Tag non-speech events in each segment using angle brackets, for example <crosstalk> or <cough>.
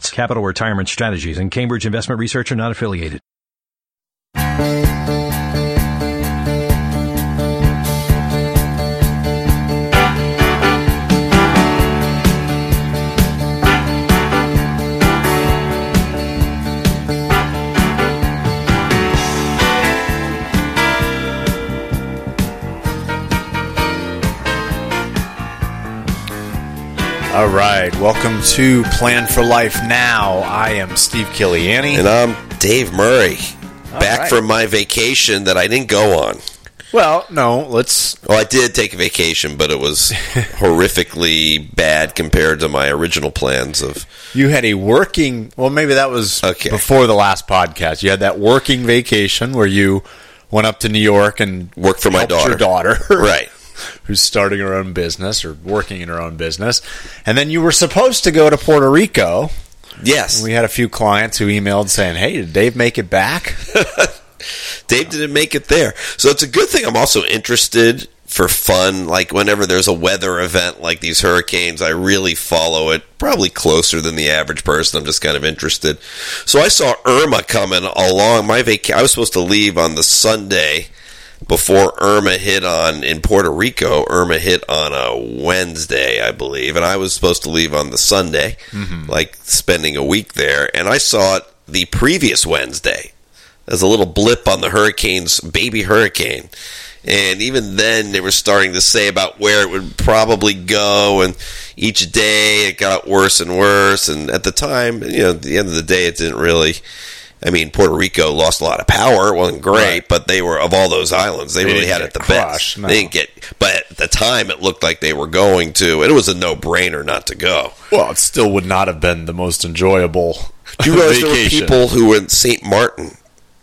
Capital Retirement Strategies and Cambridge Investment Research are not affiliated. All right, welcome to Plan for Life Now. I am Steve Killiani. And I'm Dave Murray. Back right. from my vacation that I didn't go on. Well, no, let's. Well, I did take a vacation, but it was <laughs> horrifically bad compared to my original plans of. You had a working. Well, maybe that was Okay. before the last podcast. You had that working vacation where you went up to New York and Worked for my your daughter, Right. Who's starting her own business or working in her own business, and then you were supposed to go to Puerto Rico. Yes. We had a few clients who emailed saying, "Hey, did Dave make it back?" <laughs> Dave didn't make it there. So it's a good thing I'm also interested for fun. Like whenever there's a weather event like these hurricanes, I really follow it probably closer than the average person. I'm just kind of interested. So I saw Irma coming along my vacation. I was supposed to leave on the Sunday before Irma hit on in Puerto Rico. Irma hit on a Wednesday, I believe, and I was supposed to leave on the Sunday, mm-hmm. like spending a week there. And I saw it the previous Wednesday as a little blip on the hurricane's baby hurricane. And even then, they were starting to say about where it would probably go, and each day it got worse and worse. And at the time, you know, at the end of the day, it didn't really. I mean, Puerto Rico lost a lot of power. It wasn't great, Right. but they were of all those islands, they, They really had it the crushed, best. no. They didn't get, but at the time, it looked like they were going to, it was a no-brainer not to go. well, it still would not have been the most enjoyable. <laughs> Do you realize there were people who were in St. Martin?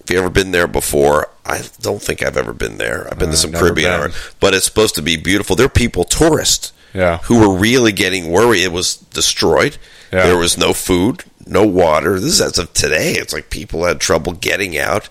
If you ever been there before, I don't think I've ever been there. I've been to Uh, some Caribbean, but it's supposed to be beautiful. There are people, tourists, Yeah. who were really getting worried. It was destroyed. Yeah. There was no food, no water. This is as of today. It's like people had trouble getting out.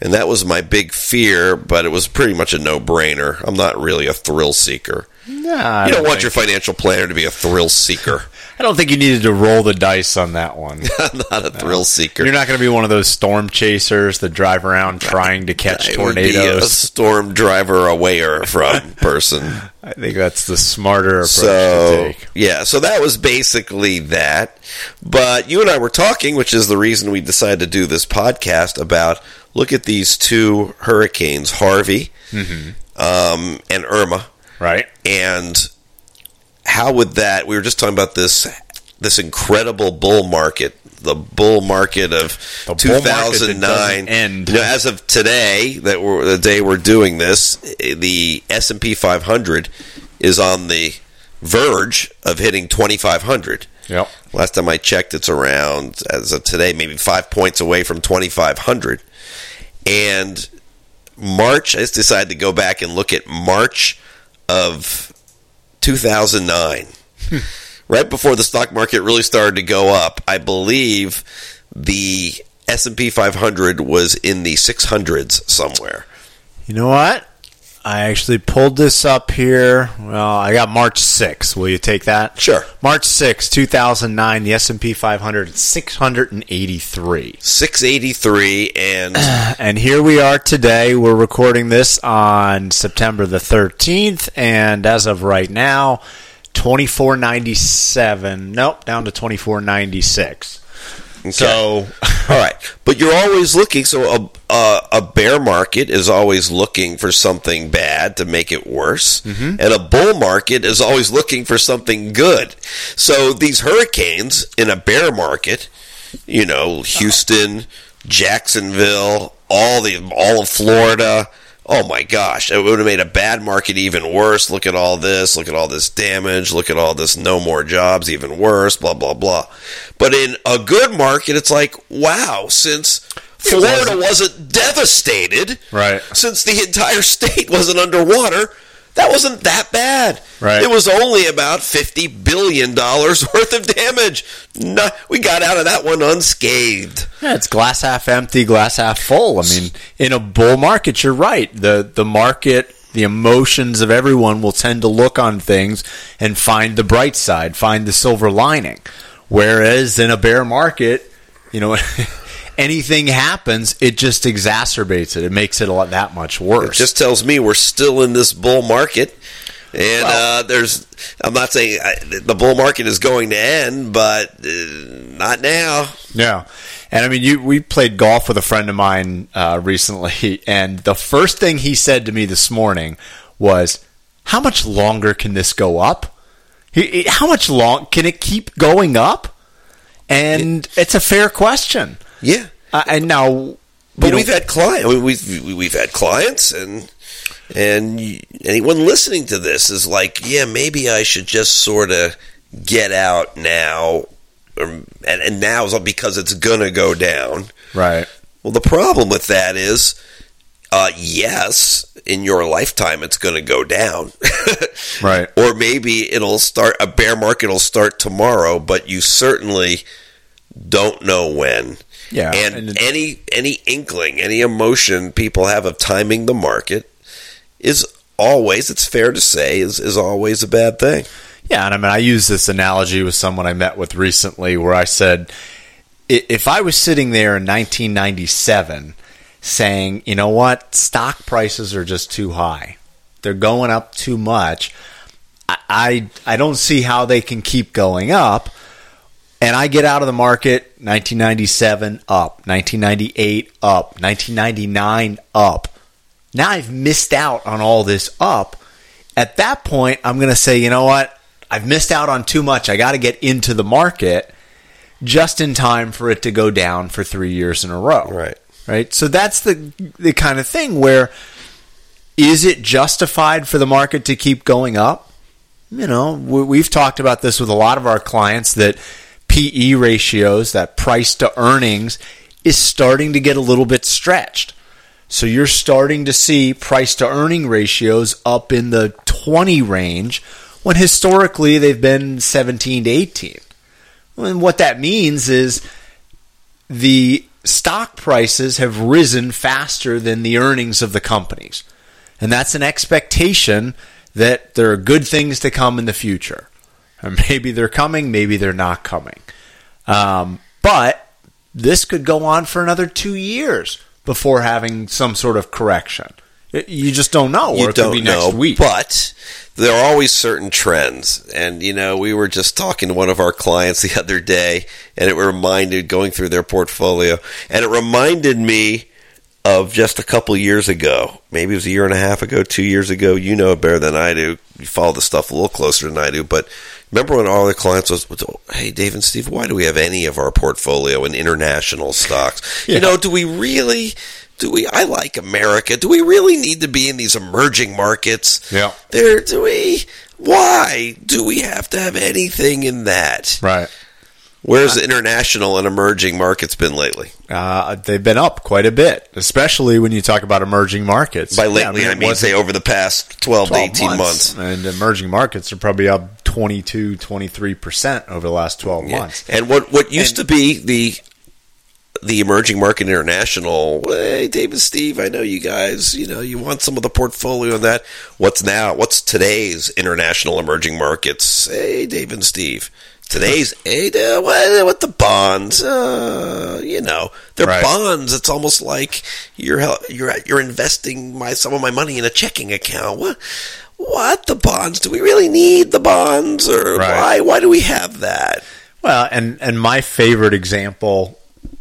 And that was my big fear, but it was pretty much a no brainer. I'm not really a thrill seeker. Nah, I you don't want your financial planner to be a thrill seeker. <laughs> I don't think you needed to roll the dice on that one. <laughs> Not a thrill seeker. You're not going to be one of those storm chasers that drive around trying to catch I be a tornadoes. storm driver awayer <laughs> from person. I think that's the smarter approach to so take. yeah, so that was basically that. But you and I were talking, which is the reason we decided to do this podcast about look at these two hurricanes, Harvey um, and Irma, Right? and how would that? We were just talking about this this incredible bull market, the bull market of The bull market 2009. doesn't end. You know, as of today, that we're, the day we're doing this, the S and P 500 is on the verge of hitting 2,500. Yep. Last time I checked, it's around as of today, maybe five points away from 2,500. And March, I just decided to go back and look at March of 2009, right before the stock market really started to go up. I believe the S&P 500 was in the 600s somewhere. You know what? I actually pulled this up here. Well, I got March 6th. Will you take that? Sure. March 6th, 2009, the S&P 500 683. 683 and <clears throat> And here we are today. We're recording this on September the 13th, and as of right now, 2497. Nope, down to 2496. So, <laughs> All right, but you're always looking. So a, a a bear market is always looking for something bad to make it worse, Mm-hmm. and a bull market is always looking for something good. So these hurricanes in a bear market, you know, Houston, Jacksonville, all the all of Florida, oh my gosh, it would have made a bad market even worse. Look at all this. Look at all this damage. Look at all this no more jobs, even worse, blah, blah, blah. But in a good market, it's like, wow, since Florida wasn't devastated, Right. since the entire <laughs> state wasn't underwater, that wasn't that bad. Right. It was only about fifty billion dollars <laughs> worth of damage. No, we got out of that one unscathed. Yeah, it's glass half empty, glass half full. I mean, in a bull market, you're right. The the market, the emotions of everyone will tend to look on things and find the bright side, find the silver lining. Whereas in a bear market, you know, <laughs> anything happens, it just exacerbates it. It makes it a lot that much worse. It just tells me we're still in this bull market. And uh, there's, I'm not saying I, the bull market is going to end, but uh, not now. Yeah, and I mean, you we played golf with a friend of mine uh, recently, <laughs> and the first thing he said to me this morning was, "How much longer can this go up? How much long can it keep going up?" And it's a fair question. Yeah. Uh, and now, But know- we've had clients. We've we- we've had clients, and and anyone listening to this is like, yeah, maybe I should just sort of get out now, or, and and now is because it's gonna go down. right, Well, the problem with that is, uh, yes, in your lifetime it's going to go down, <laughs> Right. Or maybe it'll start a bear market will start tomorrow, but you certainly don't know when. Yeah, and, and- any any inkling, any emotion people have of timing the market is always, it's fair to say, is is always a bad thing. Yeah, and I mean, I use this analogy with someone I met with recently where I said, if I was sitting there in 1997 saying, you know what, stock prices are just too high, they're going up too much, I, I, I don't see how they can keep going up. And I get out of the market 1997 up, 1998 up, 1999 up. Now I've missed out on all this up. At that point, I'm going to say, you know what? I've missed out on too much. I got to get into the market just in time for it to go down for three years in a row. Right. Right. So that's the the kind of thing where is it justified for the market to keep going up? You know, we- we've talked about this with a lot of our clients that PE ratios, that price to earnings, is starting to get a little bit stretched. So you're starting to see price to earning ratios up in the 20 range when historically they've been 17 to 18. And what that means is the stock prices have risen faster than the earnings of the companies. And that's an expectation that there are good things to come in the future. Maybe they're coming, maybe they're not coming. Um, but this could go on for another two years before having some sort of correction. You just don't know, you don't be know, next week. but there are always certain trends. And you know, we were just talking to one of our clients the <laughs> other day, and it reminded going through their portfolio, and it reminded me of just a couple years ago. Maybe it was a year and a half ago, two years ago. You know it better than I do. You follow the stuff a little closer than I do, but. Remember when all the clients was, "Hey, Dave and Steve, why do we have any of our portfolio in international stocks? Yeah. You know, do we really? Do we? I like America. Do we really need to be in these emerging markets? Yeah. There, do we? Why do we have to have anything in that? right. Where's the international and emerging markets been lately? Uh, they've been up quite a bit, especially when you talk about emerging markets. By Yeah, lately, I it mean, wasn't say over the past 12, to 18 months. And emerging markets are probably up 22, 23% over the last 12 Yeah. months. And what what used to be the the emerging market international, hey Dave and Steve, I know you guys, you know, you want some of the portfolio on that. What's now? What's today's international emerging markets? Hey Dave and Steve. Today's hey, uh, what, what the bonds? Uh, you know, they're Right. bonds. It's almost like you're you're you're investing my some of my money in a checking account. What? What the bonds? Do we really need the bonds, or Right. why? Why do we have that? Well, and, and my favorite example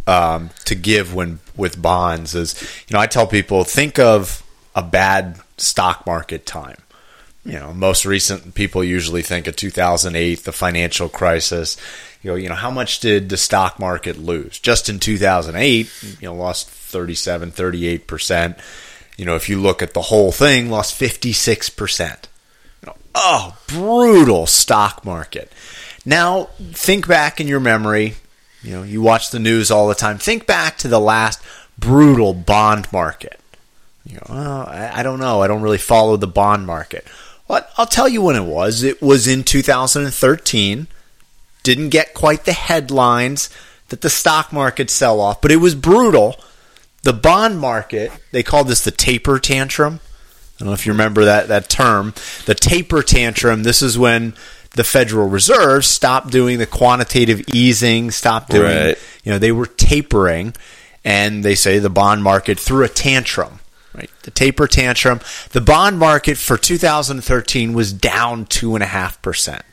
um, to give when with bonds is, you know, I tell people think of a bad stock market time. You know, most recent people usually think of 2008, the financial crisis. You know, you know, how much did the stock market lose just in 2008? You know, lost 37, 38 percent. you know, if you look at the whole thing, lost 56%. You know, oh, brutal stock market. Now, think back in your memory. You know, you watch the news all the time. Think back to the last brutal bond market. You know, oh, I, I don't know. I don't really follow the bond market. Well, I'll tell you when it was. It was in 2013. Didn't get quite the headlines that the stock market sell off, but it was brutal. The bond market, they called this the taper tantrum. I don't know if you remember that, that term. The taper tantrum, this is when the Federal Reserve stopped doing the quantitative easing, stopped doing, Right. you know, they were tapering, and they say the bond market threw a tantrum. Right, the taper tantrum. The bond market for 2013 was down two and a half percent.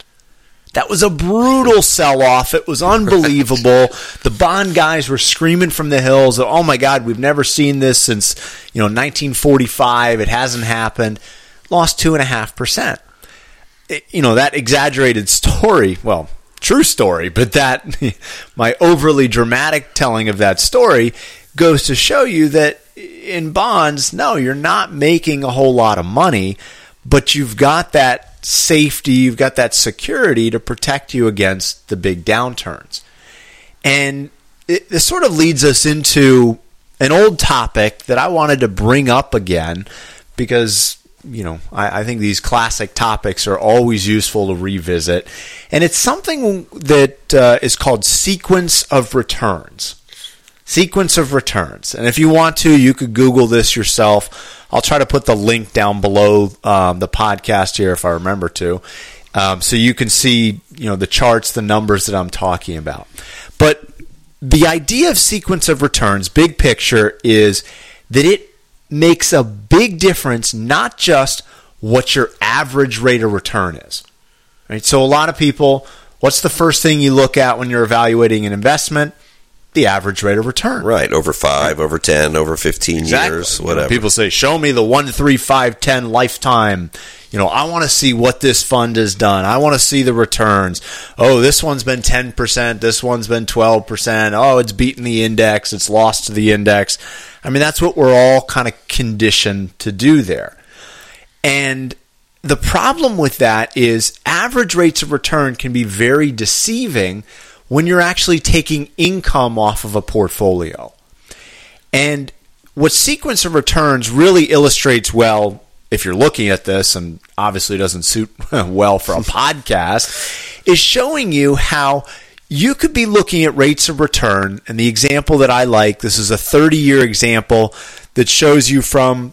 That was a brutal sell off. It was unbelievable. <laughs> the bond guys were screaming from the hills, "Oh my God, we've never seen this since you know 1945. It hasn't happened." Lost two and a half percent. It- You know that exaggerated story. Well, true story, but that <laughs> my overly dramatic telling of that story goes to show you that in bonds, no, you're not making a whole lot of money, but you've got that safety, you've got that security to protect you against the big downturns. And it, this sort of leads us into an old topic that I wanted to bring up again because, you know, I, I think these classic topics are always useful to revisit. And it's something that uh, is called sequence of returns. Sequence of returns. And if you want to, you could Google this yourself. I'll try to put the link down below um, the podcast here if I remember to. Um, so you can see, you know, the charts, the numbers that I'm talking about. But the idea of sequence of returns, big picture, is that it makes a big difference, not just what your average rate of return is. Right? So a lot of people, what's the first thing you look at when you're evaluating an investment? The average rate of return. Right, over five, over ten, over fifteen Exactly. years, You know, whatever. people say, "Show me the one, three, five, ten lifetime." You know, I want to see what this fund has done. I want to see the returns. Oh, this one's been ten percent. This one's been twelve percent. Oh, it's beaten the index. It's lost to the index. I mean, that's what we're all kind of conditioned to do there. And the problem with that is average rates of return can be very deceiving when you're actually taking income off of a portfolio. And what sequence of returns really illustrates well, if you're looking at this, and obviously doesn't suit <laughs> well for a podcast, is showing you how you could be looking at rates of return. And the example that I like, this is a 30 year example that shows you from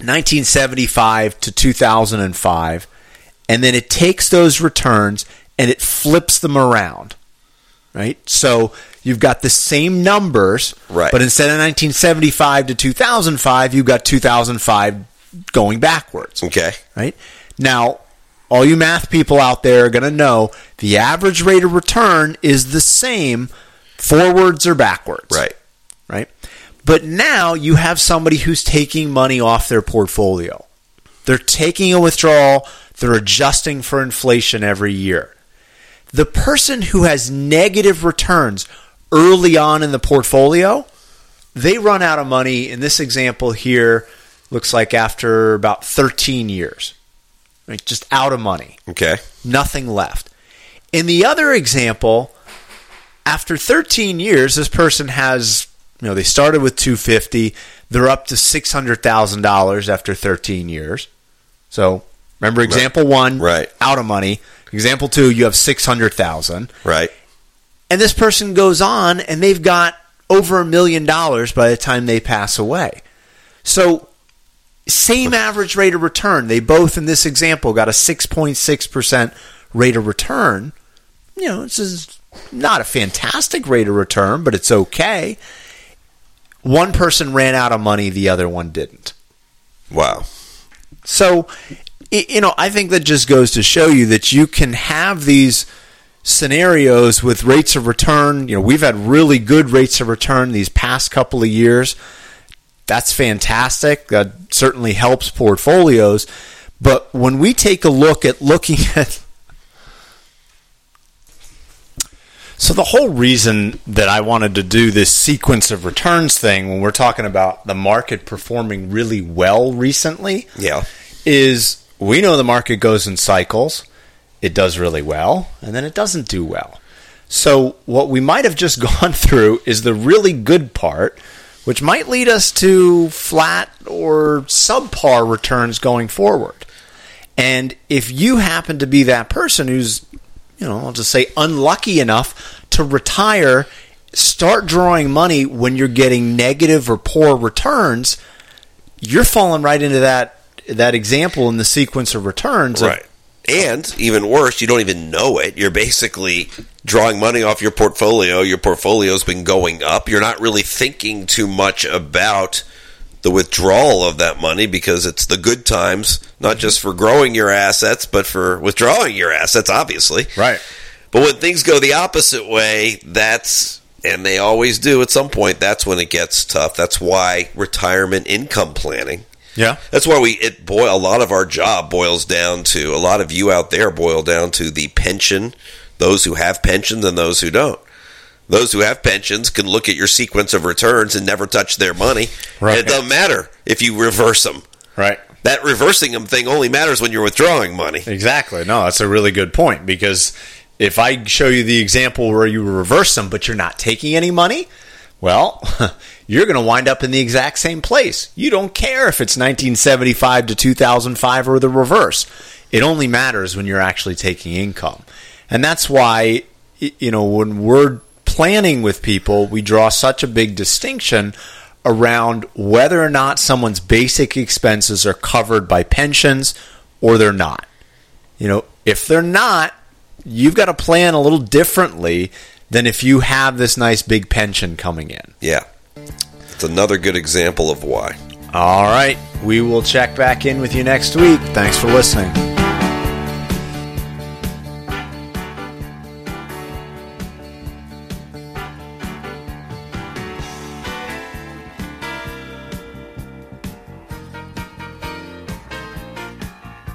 1975 to 2005. And then it takes those returns and it flips them around right? So you've got the same numbers, Right. But instead of 1975 to 2005, you've got 2005 going backwards, okay. right? Now, all you math people out there are going to know the average rate of return is the same forwards or backwards, Right. right? But now you have somebody who's taking money off their portfolio. They're taking a withdrawal, they're adjusting for inflation every year. The person who has negative returns early on in the portfolio, they run out of money. In this example here, looks like after about 13 years, right? just out of money Okay. nothing left. In the other example, after 13 years, this person has, you know, they started with 250, they're up to $600,000 after 13 years. So, remember example 1, Right. out of money. Example 2, you have 600,000. Right. And this person goes on and they've got over a million dollars by the time they pass away. So, same average rate of return. They both, in this example, got a 6.6% rate of return. You know, this is not a fantastic rate of return, but it's okay. One person ran out of money, the other one didn't. Wow. So, you know, I think that just goes to show you that you can have these scenarios with rates of return. You know, we've had really good rates of return these past couple of years. That's fantastic. That certainly helps portfolios. But when we take a look at looking <laughs> at So the whole reason that I wanted to do this sequence of returns thing when we're talking about the market performing really well recently Yeah. is we know the market goes in cycles. It does really well and then it doesn't do well. So what we might have just <laughs> gone through is the really good part which might lead us to flat or subpar returns going forward. And if you happen to be that person who's you know, I'll just say unlucky enough to retire, start drawing money when you're getting negative or poor returns, you're falling right into that that example in the sequence of returns. of- Right. And even worse, you don't even know it. You're basically drawing money off your portfolio. Your portfolio's been going up. You're not really thinking too much about the withdrawal of that money because it's the good times, not mm-hmm. just for growing your assets, but for withdrawing your assets, obviously. right. But when things go the opposite way, that's and they always do at some point, that's when it gets tough. That's why retirement income planning Yeah. that's why we it boy a lot of our job boils down to a lot of you out there boil down to the pension, those who have pensions and those who don't. Those who have pensions can look at your sequence of returns and never touch their money. Right. It doesn't matter if you reverse them. Right. That reversing them thing only matters when you're withdrawing money. Exactly. No, that's a really good point because if I show you the example where you reverse them but you're not taking any money, well, <laughs> you're going to wind up in the exact same place. You don't care if it's 1975 to 2005 or the reverse. It only matters when you're actually taking income. And that's why you know when we're planning with people, we draw such a big distinction around whether or not someone's basic expenses are covered by pensions or they're not. You know, if they're not, you've got to plan a little differently than if you have this nice big pension coming in. Yeah. It's another good example of why. All right, we will check back in with you next week. Thanks for listening.